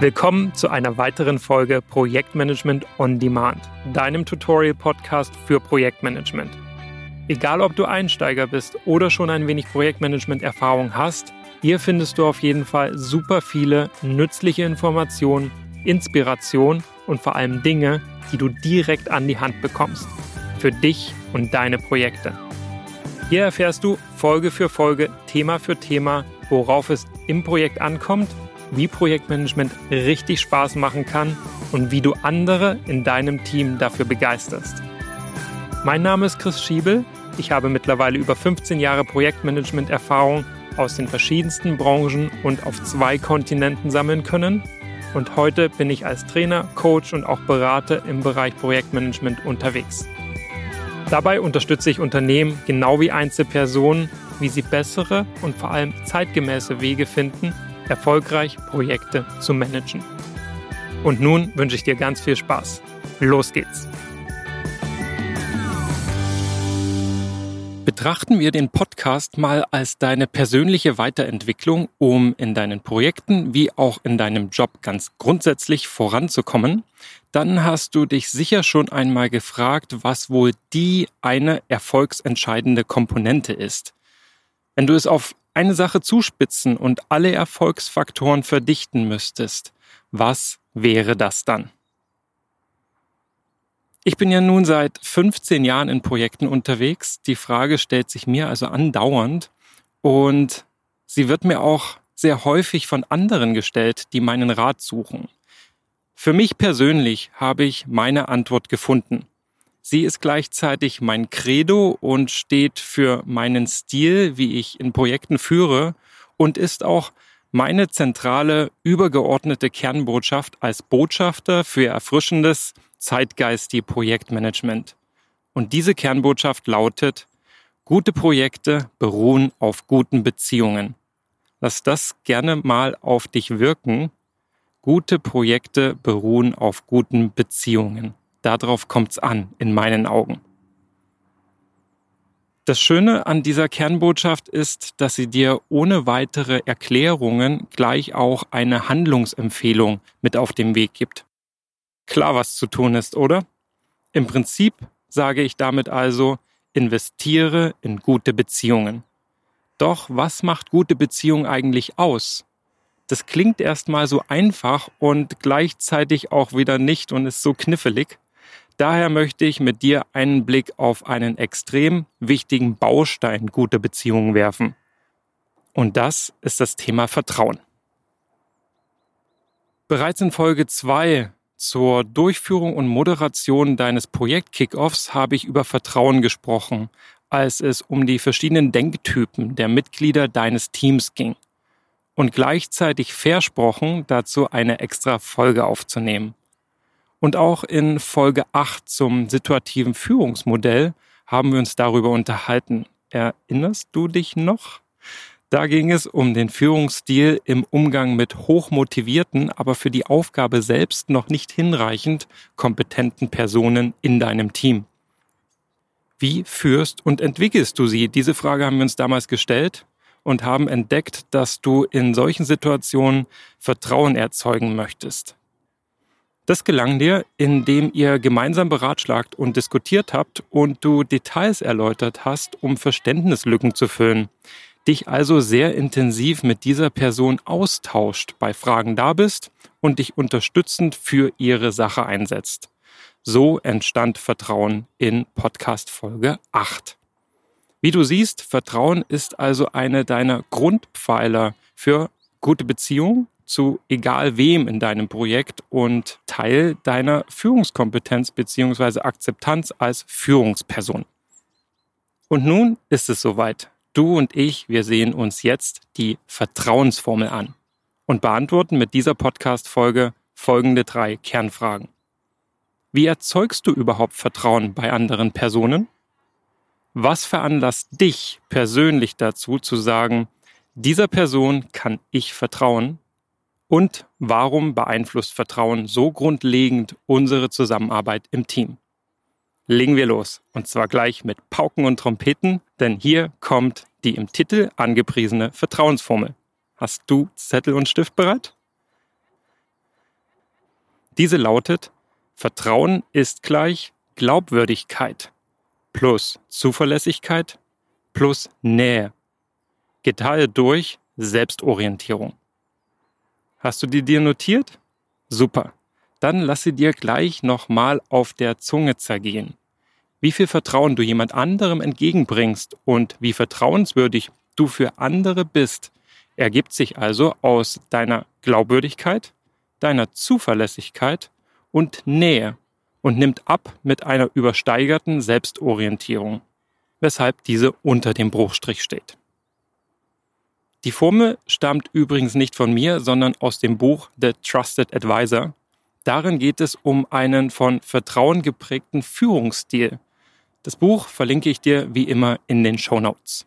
Willkommen zu einer weiteren Folge Projektmanagement on Demand, deinem Tutorial-Podcast für Projektmanagement. Egal ob du Einsteiger bist oder schon ein wenig Projektmanagement-Erfahrung hast, hier findest du auf jeden Fall super viele nützliche Informationen, Inspiration und vor allem Dinge, die du direkt an die Hand bekommst. Für dich und deine Projekte. Hier erfährst du Folge für Folge, Thema für Thema, worauf es im Projekt ankommt wie Projektmanagement richtig Spaß machen kann und wie du andere in deinem Team dafür begeisterst. Mein Name ist Chris Schiebel. Ich habe mittlerweile über 15 Jahre Projektmanagement-Erfahrung aus den verschiedensten Branchen und auf zwei Kontinenten sammeln können. Und heute bin ich als Trainer, Coach und auch Berater im Bereich Projektmanagement unterwegs. Dabei unterstütze ich Unternehmen genau wie Einzelpersonen, wie sie bessere und vor allem zeitgemäße Wege finden, erfolgreich Projekte zu managen. Und nun wünsche ich dir ganz viel Spaß. Los geht's! Betrachten wir den Podcast mal als deine persönliche Weiterentwicklung, um in deinen Projekten wie auch in deinem Job ganz grundsätzlich voranzukommen, dann hast du dich sicher schon einmal gefragt, was wohl die eine erfolgsentscheidende Komponente ist. Wenn du es auf eine Sache zuspitzen und alle Erfolgsfaktoren verdichten müsstest, was wäre das dann? Ich bin ja nun seit 15 Jahren in Projekten unterwegs. Die Frage stellt sich mir also andauernd und sie wird mir auch sehr häufig von anderen gestellt, die meinen Rat suchen. Für mich persönlich habe ich meine Antwort gefunden. Sie ist gleichzeitig mein Credo und steht für meinen Stil, wie ich in Projekten führe und ist auch meine zentrale, übergeordnete Kernbotschaft als Botschafter für erfrischendes, zeitgeistig Projektmanagement. Und diese Kernbotschaft lautet, gute Projekte beruhen auf guten Beziehungen. Lass das gerne mal auf dich wirken. Gute Projekte beruhen auf guten Beziehungen. Darauf kommt's an, in meinen Augen. Das Schöne an dieser Kernbotschaft ist, dass sie dir ohne weitere Erklärungen gleich auch eine Handlungsempfehlung mit auf den Weg gibt. Klar, was zu tun ist, oder? Im Prinzip sage ich damit also, investiere in gute Beziehungen. Doch was macht gute Beziehung eigentlich aus? Das klingt erstmal so einfach und gleichzeitig auch wieder nicht und ist so knifflig. Daher möchte ich mit dir einen Blick auf einen extrem wichtigen Baustein guter Beziehungen werfen. Und das ist das Thema Vertrauen. Bereits in Folge 2 zur Durchführung und Moderation deines Projekt-Kickoffs habe ich über Vertrauen gesprochen, als es um die verschiedenen Denktypen der Mitglieder deines Teams ging. Und gleichzeitig versprochen, dazu eine extra Folge aufzunehmen. Und auch in Folge 8 zum situativen Führungsmodell haben wir uns darüber unterhalten. Erinnerst du dich noch? Da ging es um den Führungsstil im Umgang mit hochmotivierten, aber für die Aufgabe selbst noch nicht hinreichend kompetenten Personen in deinem Team. Wie führst und entwickelst du sie? Diese Frage haben wir uns damals gestellt und haben entdeckt, dass du in solchen Situationen Vertrauen erzeugen möchtest. Das gelang dir, indem ihr gemeinsam beratschlagt und diskutiert habt und du Details erläutert hast, um Verständnislücken zu füllen. Dich also sehr intensiv mit dieser Person austauscht, bei Fragen da bist und dich unterstützend für ihre Sache einsetzt. So entstand Vertrauen in Podcast Folge 8. Wie du siehst, Vertrauen ist also eine deiner Grundpfeiler für gute Beziehungen zu egal wem in deinem Projekt und Teil deiner Führungskompetenz beziehungsweise Akzeptanz als Führungsperson. Und nun ist es soweit. Du und ich, wir sehen uns jetzt die Vertrauensformel an und beantworten mit dieser Podcast-Folge folgende drei Kernfragen. Wie erzeugst du überhaupt Vertrauen bei anderen Personen? Was veranlasst dich persönlich dazu zu sagen, dieser Person kann ich vertrauen und warum beeinflusst Vertrauen so grundlegend unsere Zusammenarbeit im Team? Legen wir los. Und zwar gleich mit Pauken und Trompeten, denn hier kommt die im Titel angepriesene Vertrauensformel. Hast du Zettel und Stift bereit? Diese lautet, Vertrauen ist gleich Glaubwürdigkeit plus Zuverlässigkeit plus Nähe, geteilt durch Selbstorientierung. Hast du die dir notiert? Super. Dann lass sie dir gleich nochmal auf der Zunge zergehen. Wie viel Vertrauen du jemand anderem entgegenbringst und wie vertrauenswürdig du für andere bist, ergibt sich also aus deiner Glaubwürdigkeit, deiner Zuverlässigkeit und Nähe und nimmt ab mit einer übersteigerten Selbstorientierung, weshalb diese unter dem Bruchstrich steht. Die Formel stammt übrigens nicht von mir, sondern aus dem Buch The Trusted Advisor. Darin geht es um einen von Vertrauen geprägten Führungsstil. Das Buch verlinke ich dir wie immer in den Show Notes.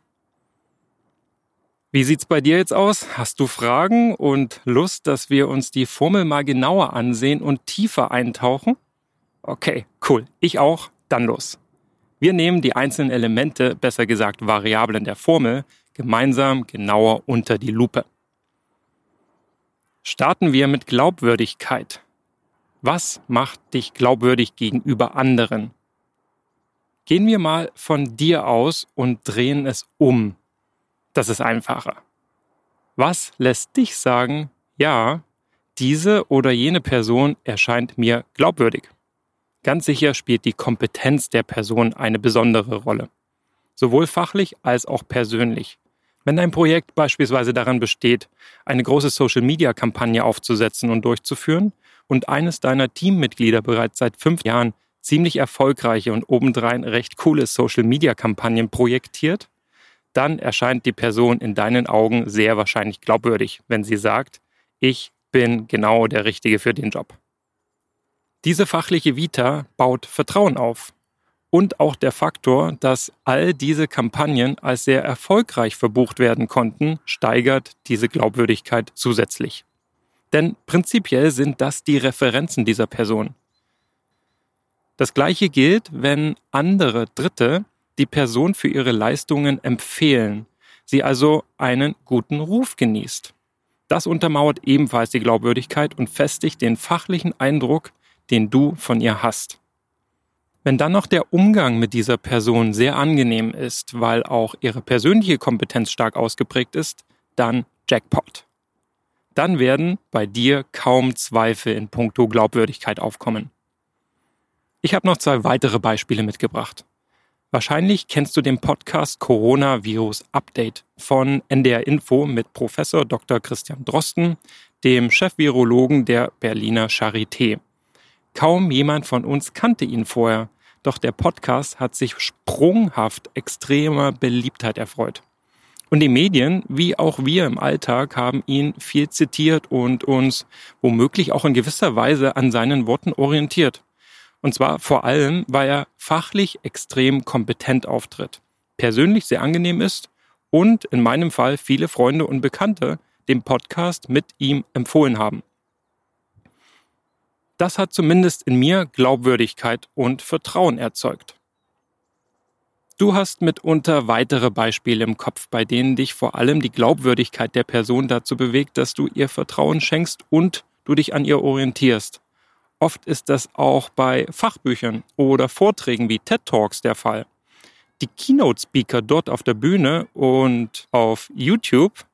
Wie sieht's bei dir jetzt aus? Hast du Fragen und Lust, dass wir uns die Formel mal genauer ansehen und tiefer eintauchen? Okay, cool. Ich auch. Dann los. Wir nehmen die einzelnen Elemente, besser gesagt Variablen der Formel, gemeinsam genauer unter die Lupe. Starten wir mit Glaubwürdigkeit. Was macht dich glaubwürdig gegenüber anderen? Gehen wir mal von dir aus und drehen es um. Das ist einfacher. Was lässt dich sagen, ja, diese oder jene Person erscheint mir glaubwürdig? Ganz sicher spielt die Kompetenz der Person eine besondere Rolle. Sowohl fachlich als auch persönlich. Wenn dein Projekt beispielsweise daran besteht, eine große Social-Media-Kampagne aufzusetzen und durchzuführen und eines deiner Teammitglieder bereits seit fünf Jahren ziemlich erfolgreiche und obendrein recht coole Social-Media-Kampagnen projektiert, dann erscheint die Person in deinen Augen sehr wahrscheinlich glaubwürdig, wenn sie sagt, ich bin genau der Richtige für den Job. Diese fachliche Vita baut Vertrauen auf. Und auch der Faktor, dass all diese Kampagnen als sehr erfolgreich verbucht werden konnten, steigert diese Glaubwürdigkeit zusätzlich. Denn prinzipiell sind das die Referenzen dieser Person. Das gleiche gilt, wenn andere Dritte die Person für ihre Leistungen empfehlen, sie also einen guten Ruf genießt. Das untermauert ebenfalls die Glaubwürdigkeit und festigt den fachlichen Eindruck, den du von ihr hast. Wenn dann noch der Umgang mit dieser Person sehr angenehm ist, weil auch ihre persönliche Kompetenz stark ausgeprägt ist, dann Jackpot. Dann werden bei dir kaum Zweifel in puncto Glaubwürdigkeit aufkommen. Ich habe noch zwei weitere Beispiele mitgebracht. Wahrscheinlich kennst du den Podcast Coronavirus Update von NDR Info mit Professor Dr. Christian Drosten, dem Chefvirologen der Berliner Charité. Kaum jemand von uns kannte ihn vorher, doch der Podcast hat sich sprunghaft extremer Beliebtheit erfreut. Und die Medien, wie auch wir im Alltag, haben ihn viel zitiert und uns womöglich auch in gewisser Weise an seinen Worten orientiert. Und zwar vor allem, weil er fachlich extrem kompetent auftritt, persönlich sehr angenehm ist und in meinem Fall viele Freunde und Bekannte den Podcast mit ihm empfohlen haben. Das hat zumindest in mir Glaubwürdigkeit und Vertrauen erzeugt. Du hast mitunter weitere Beispiele im Kopf, bei denen dich vor allem die Glaubwürdigkeit der Person dazu bewegt, dass du ihr Vertrauen schenkst und du dich an ihr orientierst. Oft ist das auch bei Fachbüchern oder Vorträgen wie TED Talks der Fall. Die Keynote-Speaker dort auf der Bühne und auf YouTube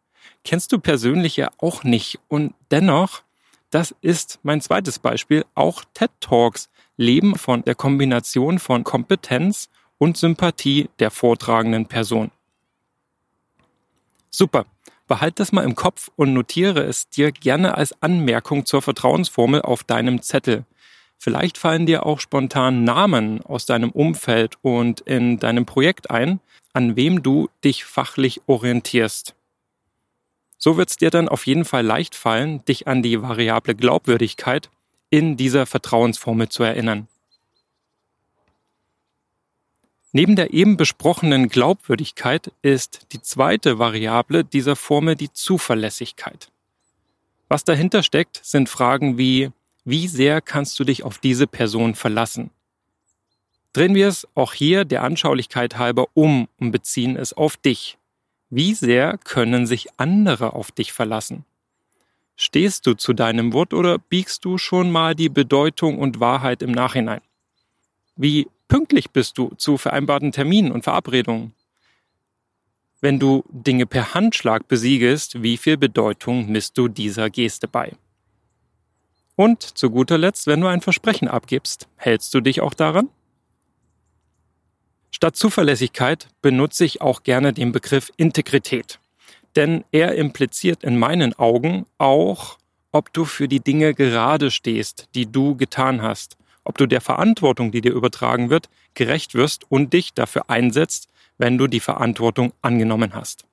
kennst du persönlich ja auch nicht. Und dennoch, das ist mein zweites Beispiel, auch TED Talks leben von der Kombination von Kompetenz und Sympathie der vortragenden Person. Super. Behalt das mal im Kopf und notiere es dir gerne als Anmerkung zur Vertrauensformel auf deinem Zettel. Vielleicht fallen dir auch spontan Namen aus deinem Umfeld und in deinem Projekt ein, an wem du dich fachlich orientierst. So wird es dir dann auf jeden Fall leicht fallen, dich an die Variable Glaubwürdigkeit in dieser Vertrauensformel zu erinnern. Neben der eben besprochenen Glaubwürdigkeit ist die zweite Variable dieser Formel die Zuverlässigkeit. Was dahinter steckt, sind Fragen wie, wie sehr kannst du dich auf diese Person verlassen? Drehen wir es auch hier der Anschaulichkeit halber um und beziehen es auf dich. Wie sehr können sich andere auf dich verlassen? Stehst du zu deinem Wort oder biegst du schon mal die Bedeutung und Wahrheit im Nachhinein? Wie pünktlich bist du zu vereinbarten Terminen und Verabredungen? Wenn du Dinge per Handschlag besiegelst, wie viel Bedeutung misst du dieser Geste bei? Und zu guter Letzt, wenn du ein Versprechen abgibst, hältst du dich auch daran? Statt Zuverlässigkeit benutze ich auch gerne den Begriff Integrität. Denn er impliziert in meinen Augen auch, ob du für die Dinge gerade stehst, die du getan hast, ob du der Verantwortung, die dir übertragen wird, gerecht wirst und dich dafür einsetzt, wenn du die Verantwortung angenommen hast.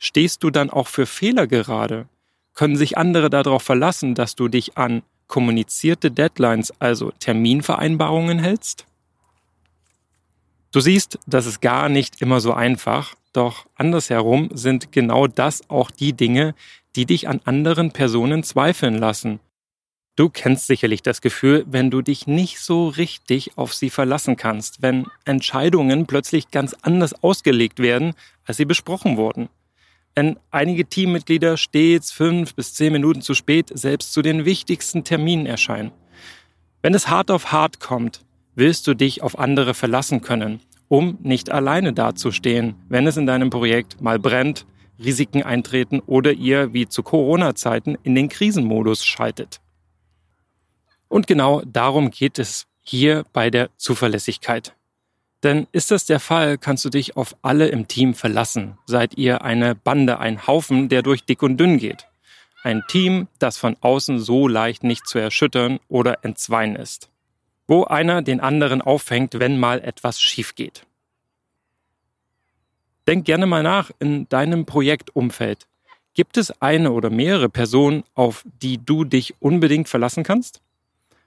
Stehst du dann auch für Fehler gerade? Können sich andere darauf verlassen, dass du dich an kommunizierte Deadlines, also Terminvereinbarungen hältst? Du siehst, das ist gar nicht immer so einfach, doch andersherum sind genau das auch die Dinge, die dich an anderen Personen zweifeln lassen Du kennst sicherlich das Gefühl, wenn du dich nicht so richtig auf sie verlassen kannst, wenn Entscheidungen plötzlich ganz anders ausgelegt werden, als sie besprochen wurden. Wenn einige Teammitglieder stets fünf bis zehn Minuten zu spät selbst zu den wichtigsten Terminen erscheinen. Wenn es hart auf hart kommt, willst du dich auf andere verlassen können, um nicht alleine dazustehen, wenn es in deinem Projekt mal brennt, Risiken eintreten oder ihr wie zu Corona-Zeiten in den Krisenmodus schaltet. Und genau darum geht es hier bei der Zuverlässigkeit. Denn ist das der Fall, kannst du dich auf alle im Team verlassen. Seid ihr eine Bande, ein Haufen, der durch dick und dünn geht. Ein Team, das von außen so leicht nicht zu erschüttern oder entzweien ist. Wo einer den anderen auffängt, wenn mal etwas schief geht. Denk gerne mal nach in deinem Projektumfeld. Gibt es eine oder mehrere Personen, auf die du dich unbedingt verlassen kannst?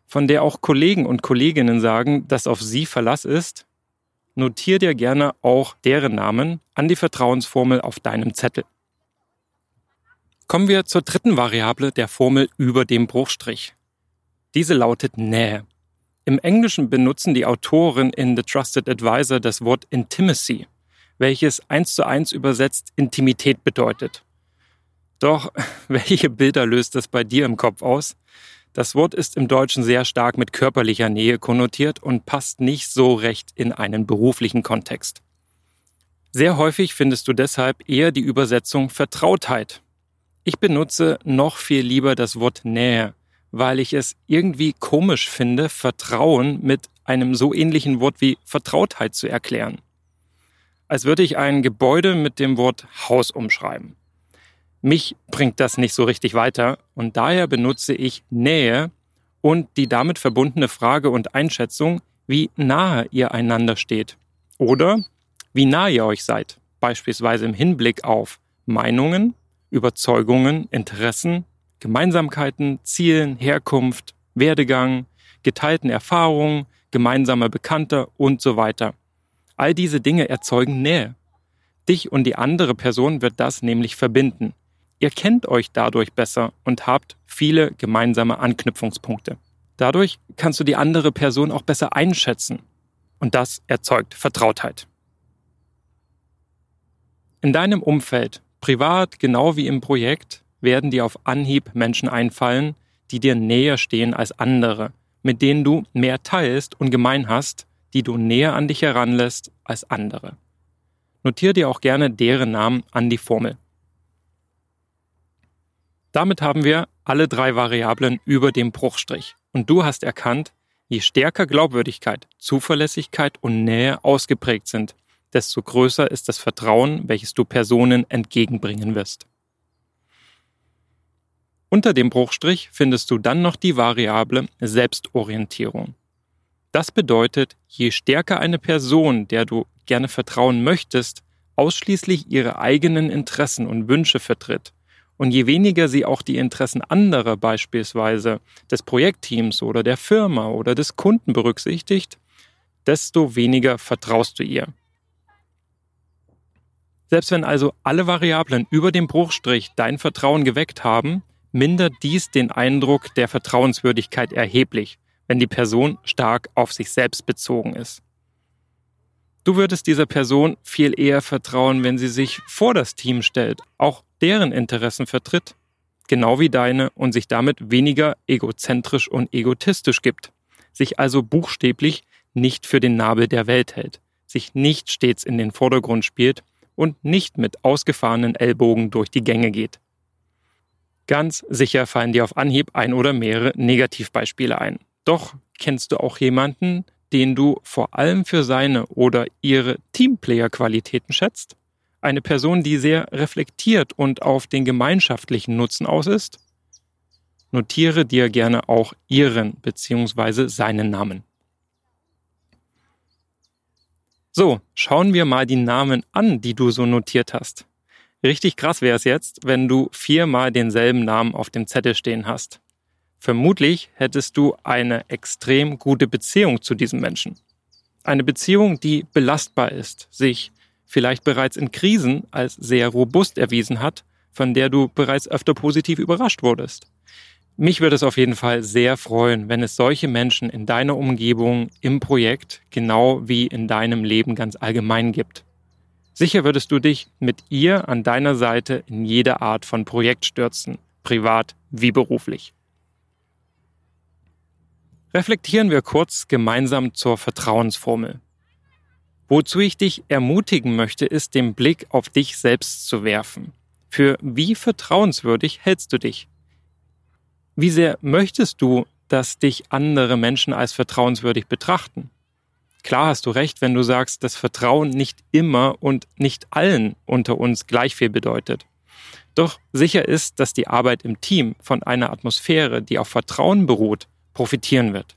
von der auch Kollegen und Kolleginnen sagen, dass auf sie Verlass ist, notier dir gerne auch deren Namen an die Vertrauensformel auf deinem Zettel. Kommen wir zur dritten Variable der Formel über dem Bruchstrich. Diese lautet Nähe. Im Englischen benutzen die Autoren in The Trusted Advisor das Wort Intimacy, welches eins zu eins übersetzt Intimität bedeutet. Doch welche Bilder löst das bei dir im Kopf aus? Das Wort ist im Deutschen sehr stark mit körperlicher Nähe konnotiert und passt nicht so recht in einen beruflichen Kontext. Sehr häufig findest du deshalb eher die Übersetzung Vertrautheit. Ich benutze noch viel lieber das Wort Nähe, weil ich es irgendwie komisch finde, Vertrauen mit einem so ähnlichen Wort wie Vertrautheit zu erklären. Als würde ich ein Gebäude mit dem Wort Haus umschreiben. Mich bringt das nicht so richtig weiter und daher benutze ich Nähe und die damit verbundene Frage und Einschätzung, wie nahe ihr einander steht oder wie nah ihr euch seid, beispielsweise im Hinblick auf Meinungen, Überzeugungen, Interessen, Gemeinsamkeiten, Zielen, Herkunft, Werdegang, geteilten Erfahrungen, gemeinsamer Bekannter und so weiter. All diese Dinge erzeugen Nähe. Dich und die andere Person wird das nämlich verbinden. Ihr kennt euch dadurch besser und habt viele gemeinsame Anknüpfungspunkte. Dadurch kannst du die andere Person auch besser einschätzen. Und das erzeugt Vertrautheit. In deinem Umfeld, privat genau wie im Projekt, werden dir auf Anhieb Menschen einfallen, die dir näher stehen als andere, mit denen du mehr teilst und gemein hast, die du näher an dich heranlässt als andere. Notier dir auch gerne deren Namen an die Formel. Damit haben wir alle drei Variablen über dem Bruchstrich. Und du hast erkannt, je stärker Glaubwürdigkeit, Zuverlässigkeit und Nähe ausgeprägt sind, desto größer ist das Vertrauen, welches du Personen entgegenbringen wirst. Unter dem Bruchstrich findest du dann noch die Variable Selbstorientierung. Das bedeutet, je stärker eine Person, der du gerne vertrauen möchtest, ausschließlich ihre eigenen Interessen und Wünsche vertritt und je weniger sie auch die Interessen anderer, beispielsweise des Projektteams oder der Firma oder des Kunden berücksichtigt, desto weniger vertraust du ihr. Selbst wenn also alle Variablen über dem Bruchstrich dein Vertrauen geweckt haben, mindert dies den Eindruck der Vertrauenswürdigkeit erheblich, wenn die Person stark auf sich selbst bezogen ist. Du würdest dieser Person viel eher vertrauen, wenn sie sich vor das Team stellt, auch deren Interessen vertritt. genau wie deine und sich damit weniger egozentrisch und egotistisch gibt, sich also buchstäblich nicht für den Nabel der Welt hält, sich nicht stets in den Vordergrund spielt und nicht mit ausgefahrenen Ellbogen durch die Gänge geht. Ganz sicher fallen dir auf Anhieb ein oder mehrere Negativbeispiele ein. Doch kennst du auch jemanden, den du vor allem für seine oder ihre Teamplayer-Qualitäten schätzt? Eine Person, die sehr reflektiert und auf den gemeinschaftlichen Nutzen aus ist? Notiere dir gerne auch ihren bzw. seinen Namen. So, schauen wir mal die Namen an, die du so notiert hast. Richtig krass wäre es jetzt, wenn du viermal denselben Namen auf dem Zettel stehen hast. Vermutlich hättest du eine extrem gute Beziehung zu diesem Menschen. Eine Beziehung, die belastbar ist, sich vielleicht bereits in Krisen als sehr robust erwiesen hat, von der du bereits öfter positiv überrascht wurdest. Mich würde es auf jeden Fall sehr freuen, wenn es solche Menschen in deiner Umgebung, im Projekt, genau wie in deinem Leben ganz allgemein gibt. Sicher würdest du dich mit ihr an deiner Seite in jede Art von Projekt stürzen, privat wie beruflich. Reflektieren wir kurz gemeinsam zur Vertrauensformel. Wozu ich dich ermutigen möchte, ist den Blick auf dich selbst zu werfen. Für wie vertrauenswürdig hältst du dich? Wie sehr möchtest du, dass dich andere Menschen als vertrauenswürdig betrachten? Klar hast du recht, wenn du sagst, dass Vertrauen nicht immer und nicht allen unter uns gleich viel bedeutet. Doch sicher ist, dass die Arbeit im Team von einer Atmosphäre, die auf Vertrauen beruht, profitieren wird.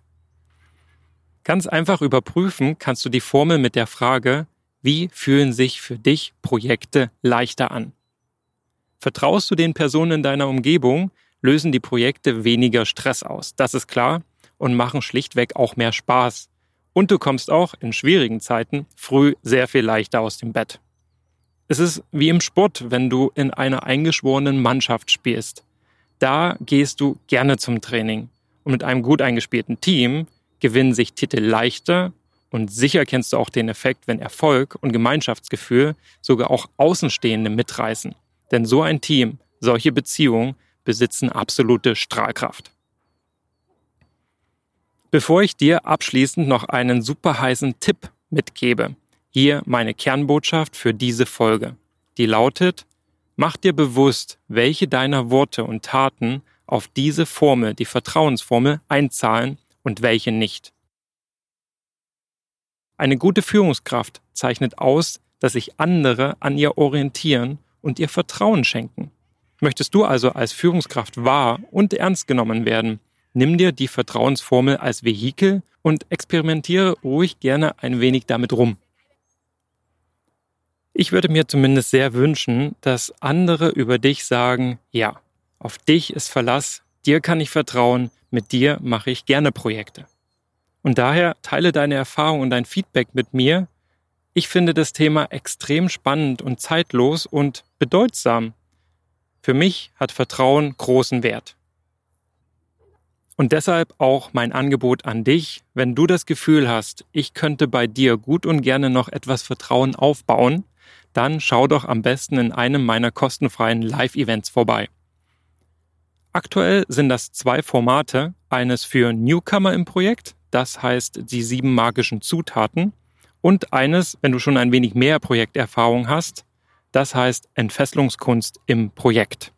Ganz einfach überprüfen kannst du die Formel mit der Frage, wie fühlen sich für dich Projekte leichter an? Vertraust du den Personen in deiner Umgebung, lösen die Projekte weniger Stress aus, das ist klar, und machen schlichtweg auch mehr Spaß, und du kommst auch in schwierigen Zeiten früh sehr viel leichter aus dem Bett. Es ist wie im Sport, wenn du in einer eingeschworenen Mannschaft spielst. Da gehst du gerne zum Training. Und mit einem gut eingespielten Team gewinnen sich Titel leichter und sicher kennst du auch den Effekt, wenn Erfolg und Gemeinschaftsgefühl sogar auch Außenstehende mitreißen. Denn so ein Team, solche Beziehungen besitzen absolute Strahlkraft. Bevor ich dir abschließend noch einen super heißen Tipp mitgebe, hier meine Kernbotschaft für diese Folge. Die lautet, mach dir bewusst, welche deiner Worte und Taten auf diese Formel, die Vertrauensformel, einzahlen und welche nicht. Eine gute Führungskraft zeichnet aus, dass sich andere an ihr orientieren und ihr Vertrauen schenken. Möchtest du also als Führungskraft wahr und ernst genommen werden, Nimm dir die Vertrauensformel als Vehikel und experimentiere ruhig gerne ein wenig damit rum. Ich würde mir zumindest sehr wünschen, dass andere über dich sagen, ja, auf dich ist Verlass, dir kann ich vertrauen, mit dir mache ich gerne Projekte. Und daher teile deine Erfahrung und dein Feedback mit mir. Ich finde das Thema extrem spannend und zeitlos und bedeutsam. Für mich hat Vertrauen großen Wert. Und deshalb auch mein Angebot an dich, wenn du das Gefühl hast, ich könnte bei dir gut und gerne noch etwas Vertrauen aufbauen, dann schau doch am besten in einem meiner kostenfreien Live-Events vorbei. Aktuell sind das zwei Formate, eines für Newcomer im Projekt, das heißt die sieben magischen Zutaten, und eines, wenn du schon ein wenig mehr Projekterfahrung hast, das heißt Entfesselungskunst im Projekt.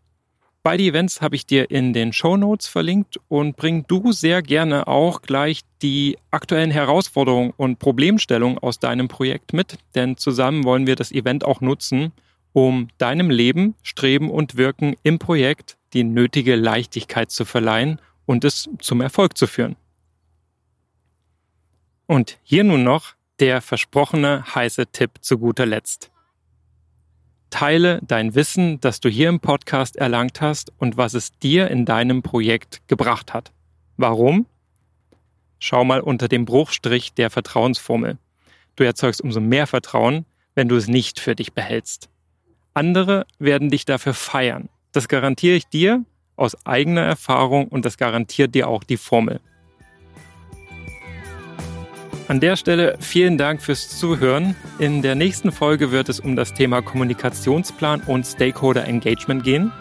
Beide Events habe ich dir in den Show Notes verlinkt und bring du sehr gerne auch gleich die aktuellen Herausforderungen und Problemstellungen aus deinem Projekt mit, denn zusammen wollen wir das Event auch nutzen, um deinem Leben, Streben und Wirken im Projekt die nötige Leichtigkeit zu verleihen und es zum Erfolg zu führen. Und hier nun noch der versprochene heiße Tipp zu guter Letzt. Teile dein Wissen, das du hier im Podcast erlangt hast und was es dir in deinem Projekt gebracht hat. Warum? Schau mal unter dem Bruchstrich der Vertrauensformel. Du erzeugst umso mehr Vertrauen, wenn du es nicht für dich behältst. Andere werden dich dafür feiern. Das garantiere ich dir aus eigener Erfahrung und das garantiert dir auch die Formel. An der Stelle vielen Dank fürs Zuhören. In der nächsten Folge wird es um das Thema Kommunikationsplan und Stakeholder Engagement gehen.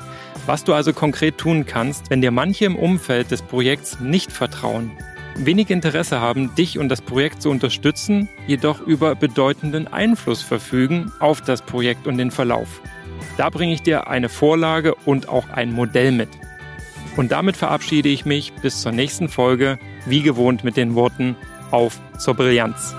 Was du also konkret tun kannst, wenn dir manche im Umfeld des Projekts nicht vertrauen, wenig Interesse haben, dich und das Projekt zu unterstützen, jedoch über bedeutenden Einfluss verfügen auf das Projekt und den Verlauf. Da bringe ich dir eine Vorlage und auch ein Modell mit. Und damit verabschiede ich mich bis zur nächsten Folge, wie gewohnt mit den Worten auf zur Brillanz.